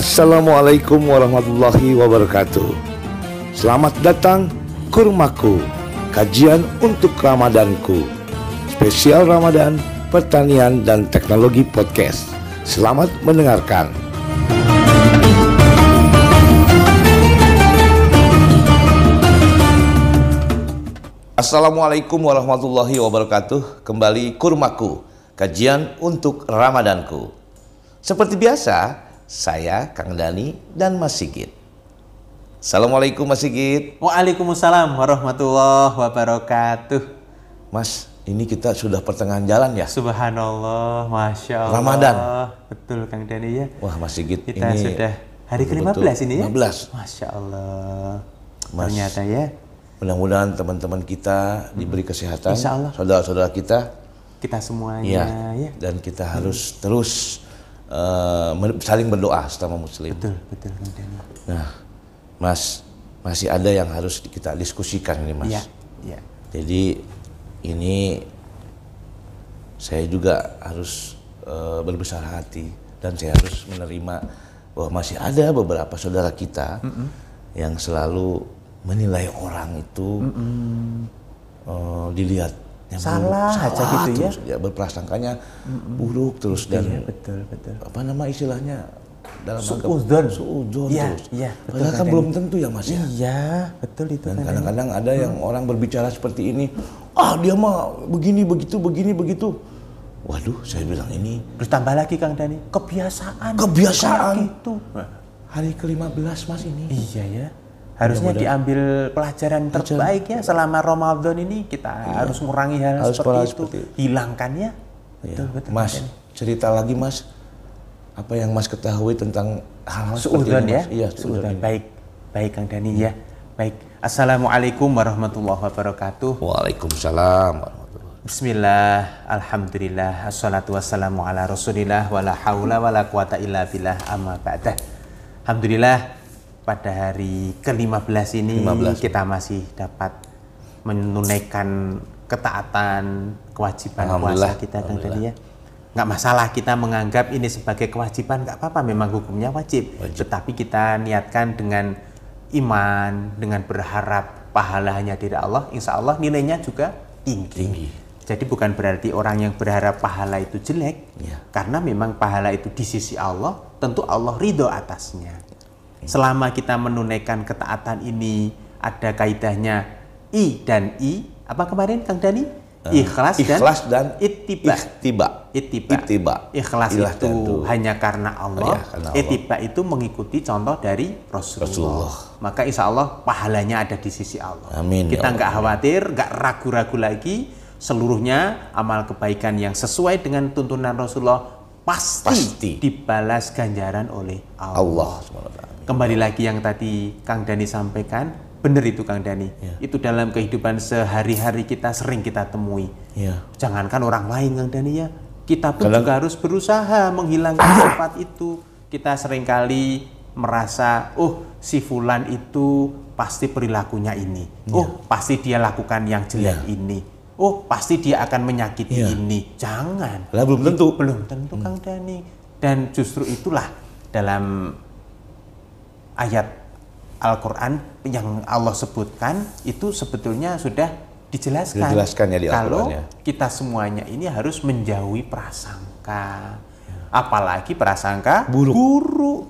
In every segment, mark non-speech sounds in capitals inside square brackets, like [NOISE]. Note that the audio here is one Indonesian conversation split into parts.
Assalamualaikum warahmatullahi wabarakatuh. Selamat datang Kurmaku, kajian untuk Ramadanku. Spesial Ramadan, pertanian dan teknologi podcast. Selamat mendengarkan. Assalamualaikum warahmatullahi wabarakatuh. Kembali Kurmaku, kajian untuk Ramadanku. Seperti biasa, saya Kang Dani dan Mas Sigit. Assalamualaikum Mas Sigit. Waalaikumsalam warahmatullahi wabarakatuh. Mas, ini kita sudah pertengahan jalan ya? Subhanallah, masya Allah. Ramadan. Betul Kang Dani ya. Wah Mas Sigit Kita ini sudah hari betul-betul ke-15 ini ya. 15. Masya Allah. Mas. Ternyata ya Mudah-mudahan teman-teman kita diberi kesehatan. Insya Allah. Saudara-saudara kita. kita semuanya Iya. ya. Dan kita harus terus men- saling berdoa sama muslim. Betul, betul. Nah, Mas, masih ada yang harus kita diskusikan ini Mas. Iya, iya. Jadi ini saya juga harus eh, berbesar hati dan saya harus menerima bahwa masih ada beberapa saudara kita yang selalu menilai orang itu eh, dilihat yang Salah buruk, aja gitu ya. terus, ya berprasangkanya buruk terus dan Iya, betul, betul. apa nama istilahnya dalam Suudzon. suudzon Iya, terus. iya, betul, Padahal kan belum tentu ya Mas ya. Iya, betul itu Dan Dani. kadang-kadang ada yang orang berbicara seperti ini, ah dia mah begini begitu begini begitu. Waduh, saya bilang ini Terus tambah lagi Kang Dani, kebiasaan. Kebiasaan. Kayak Gitu. hari ke-15 Mas ini. Iya ya. Harusnya diambil pelajaran terbaik ya selama Ramadan ini kita harus mengurangi hal Iya. Harus seperti itu. seperti Hilangkan ya. Iya. Betul, betul. Mas, cerita lagi Mas. Apa yang Mas ketahui tentang hal-hal ini? ya. Iya, ini. Baik. Baik Kang Dani ya. Baik. Assalamualaikum warahmatullahi wabarakatuh. Waalaikumsalam warahmatullahi Bismillah, Alhamdulillah, Assalatu wassalamu ala rasulillah, Wala hawla wala quwata illa billah, amma ba'dah Alhamdulillah, pada hari ke-15 ini 15. kita masih dapat menunaikan ketaatan, kewajiban puasa kita Kang Dani ya. Nggak masalah kita menganggap ini sebagai kewajiban, nggak apa-apa, memang hukumnya wajib. Tetapi kita niatkan dengan iman, dengan berharap pahala hanya dari Allah, insya Allah nilainya juga tinggi. Tinggi. Jadi bukan berarti orang yang berharap pahala itu jelek, Ya. karena memang pahala itu di sisi Allah, tentu Allah ridho atasnya. Selama kita menunaikan ketaatan ini ada kaidahnya i dan i, apa kemarin Kang Dani? Ikhlas, Eh, Ikhlas dan ittiba. Ittiba. Ittiba. Ittiba. Ikhlas Ilah itu dan tu. hanya karena Allah. Iya, karena Allah. Ittiba itu mengikuti contoh dari Rasulullah. Rasulullah. Maka insya Allah pahalanya ada di sisi Allah. Amin, ya Kita nggak khawatir, nggak ragu-ragu lagi. Seluruhnya amal kebaikan yang sesuai dengan tuntunan Rasulullah pasti, Pasti. dibalas ganjaran oleh Allah. Allah SWT. Kembali lagi yang tadi Kang Dani sampaikan, benar itu Kang Dani. Ya. Itu dalam kehidupan sehari-hari kita sering kita temui. Iya. Jangankan orang lain Kang Dani ya, kita pun juga harus berusaha menghilangkan [COUGHS] sifat itu. Kita sering kali merasa, oh si fulan itu pasti perilakunya ini. Oh pasti dia lakukan yang jelek Iya. ini. Oh pasti dia akan menyakiti Iya. ini. Jangan. Lah belum tentu. Belum tentu Kang Dani. Dan justru itulah dalam ayat Al-Quran yang Allah sebutkan itu sebetulnya sudah dijelaskan. Dijelaskan ya di Kalau ya. kita semuanya ini harus menjauhi prasangka. Apalagi prasangka Buruk. buruk.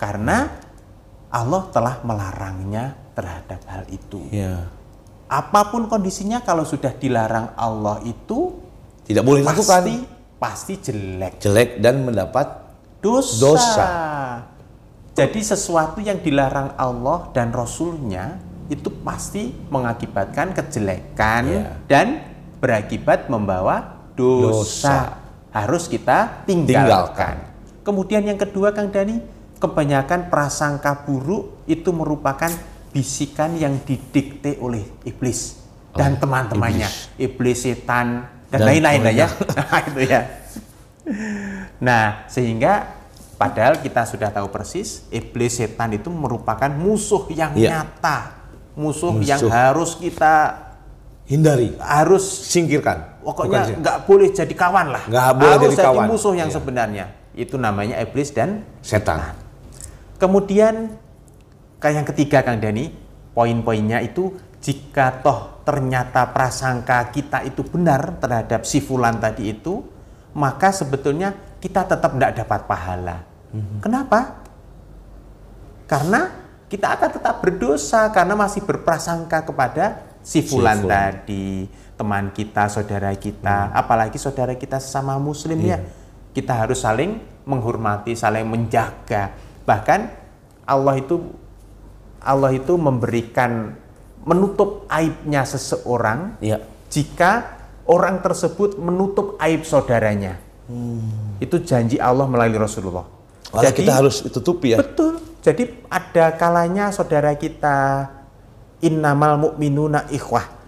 Karena Allah telah melarangnya terhadap hal itu. Iya. Apa pun kondisinya kalau sudah dilarang Allah itu Tidak boleh pasti lakukan. pasti jelek Jelek dan mendapat dosa. Dosa. Jadi sesuatu yang dilarang Allah dan Rasulnya itu pasti mengakibatkan kejelekan Iya. dan berakibat membawa dosa. Dosa. Harus kita tinggalkan. Tinggalkan. Kemudian yang kedua Kang Dani, kebanyakan prasangka buruk itu merupakan bisikan yang didikte oleh iblis dan Oleh teman-temannya, iblis. setan dan Dan lain-lain ya. [LAUGHS] Nah, itu ya. Nah, sehingga padahal kita sudah tahu persis iblis setan itu merupakan musuh yang Iya. nyata. Musuh, Musuh. yang harus kita hindari, harus singkirkan. pokoknya nggak boleh jadi kawan lah. Nggak boleh harus jadi kawan. musuh yang Iya. sebenarnya. Itu namanya iblis dan setan. Kemudian kayak yang ketiga Kang Dani, poin-poinnya itu jika toh ternyata prasangka kita itu benar terhadap si fulan tadi itu, maka sebetulnya kita tetap tidak dapat pahala. Kenapa? Karena kita akan tetap berdosa karena masih berprasangka kepada si fulan tadi, teman kita, saudara kita, apalagi saudara kita sesama muslim ya. Kita harus saling menghormati, saling menjaga. Bahkan Allah itu Allah itu memberikan menutup aibnya seseorang Iya. jika orang tersebut menutup aib saudaranya. Itu janji Allah melalui Rasulullah. Malah kita harus tutupi ya. Betul. Jadi ada kalanya saudara kita innamal mu'minuna ikhwah.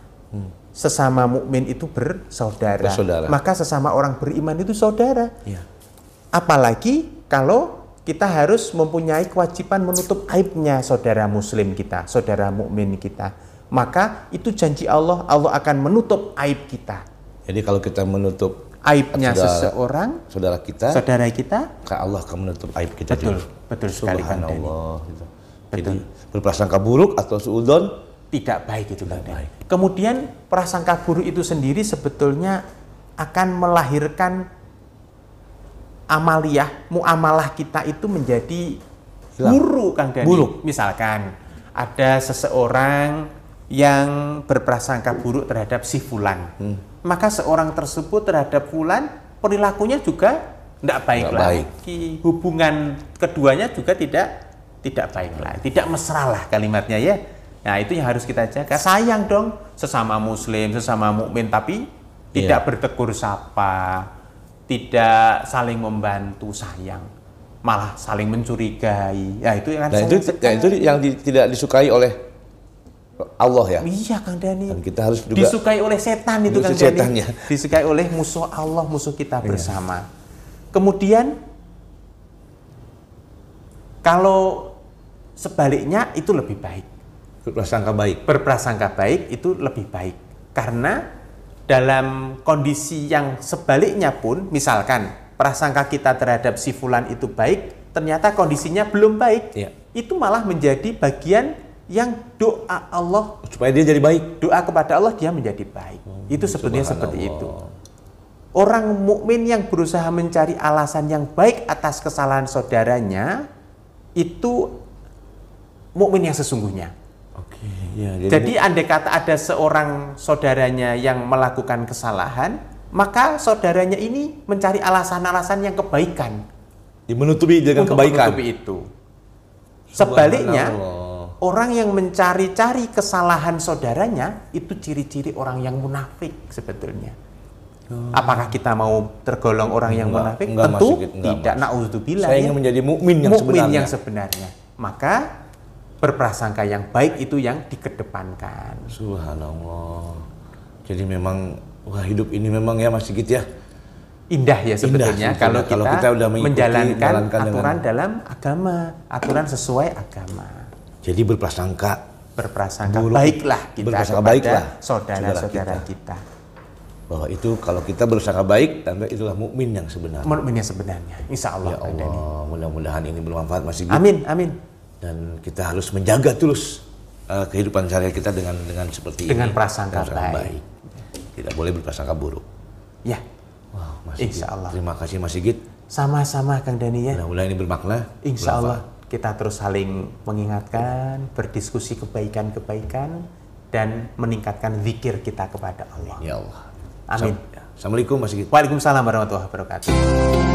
Sesama mukmin itu bersaudara. Bersaudara. Maka sesama orang beriman itu saudara. Iya. Apalagi kalau kita harus mempunyai kewajiban menutup aibnya saudara muslim kita, saudara mukmin kita. Maka itu janji Allah, Allah akan menutup aib kita. Jadi kalau kita menutup Aibnya Saudara- seseorang, saudara kita, saudara kita, maka Allah akan menutup aib kita Betul, juga. betul sekali. Subhanallah. Gitu. Jadi berprasangka buruk atau suudon tidak baik itu Dhani. baik. Kemudian prasangka buruk itu sendiri sebetulnya akan melahirkan amaliyah, muamalah kita itu menjadi Hilang. buruk Kang Dhani. Buruk. Misalkan ada seseorang yang berprasangka buruk terhadap si fulan. Hmm. Maka seorang tersebut terhadap fulan perilakunya juga tidak baik baik. lagi. Hubungan keduanya juga tidak tidak baik lah, tidak mesra lah kalimatnya ya. Nah itu yang harus kita jaga. Sayang dong sesama muslim, sesama mukmin, tapi tidak Iya. bertegur sapa, tidak saling membantu, sayang, malah saling mencurigai. Ya itu yang Nah itu, ya, itu yang di- tidak disukai oleh Allah ya. Iya Kang Dani. Dan kita harus juga Disukai oleh setan itu Kang setan, Dani. ya. Iya. Disukai oleh musuh Allah, musuh kita bersama. Kemudian kalau sebaliknya itu lebih baik. berprasangka baik. Berprasangka baik itu lebih baik. Karena dalam kondisi yang sebaliknya pun, misalkan prasangka kita terhadap si fulan itu baik, ternyata kondisinya belum baik. Iya. Itu malah menjadi bagian yang doa Allah Supaya dia jadi baik. doa kepada Allah dia menjadi baik. itu sebetulnya seperti itu. Orang mukmin yang berusaha mencari alasan yang baik atas kesalahan saudaranya itu mukmin yang sesungguhnya. Oke, ya. Jadi, Jadi andai kata ada seorang saudaranya yang melakukan kesalahan, maka saudaranya ini mencari alasan-alasan yang kebaikan menutupi dengan untuk kebaikan. menutupi itu. Sebaliknya. Orang yang mencari-cari kesalahan saudaranya itu ciri-ciri orang yang munafik sebetulnya. Apakah kita mau tergolong orang yang Enggak, munafik? enggak, Tentu Sigit, enggak, tidak. Nauzubillah. Saya ya. ingin menjadi mukmin yang Mukmin sebenarnya. yang sebenarnya. Maka berprasangka yang baik itu yang dikedepankan. Subhanallah. Jadi memang wah hidup ini memang ya Mas Sigit ya. Indah ya sebetulnya. sebetulnya kalau kita, Kalau kita udah menjalankan aturan dengan- dalam agama, aturan sesuai agama. Jadi berprasangka Berprasangka Buruk. baiklah kita Berprasangka kepada baiklah saudara-saudara saudara kita. bahwa itu kalau kita bersangka baik tanda itulah mukmin yang sebenarnya. Mukmin yang sebenarnya, insya Allah. Ya Allah, mudah-mudahan ini bermanfaat Mas Sigit. Amin, amin. Dan kita harus menjaga terus uh, kehidupan sehari kita dengan dengan seperti Dengan ini. prasangka Prasangka baik. Tidak boleh berprasangka buruk. Ya, Wah, Mas Sigit. Insya Allah. Terima kasih Mas Sigit. sama-sama Kang Dani ya. Mudah-mudahan ini bermakna. Insya Allah. Kita terus saling mengingatkan, berdiskusi kebaikan-kebaikan, dan meningkatkan zikir kita kepada Allah. Ya Allah. Amin. Assalamualaikum Mas Sigit. Waalaikumsalam warahmatullahi wabarakatuh.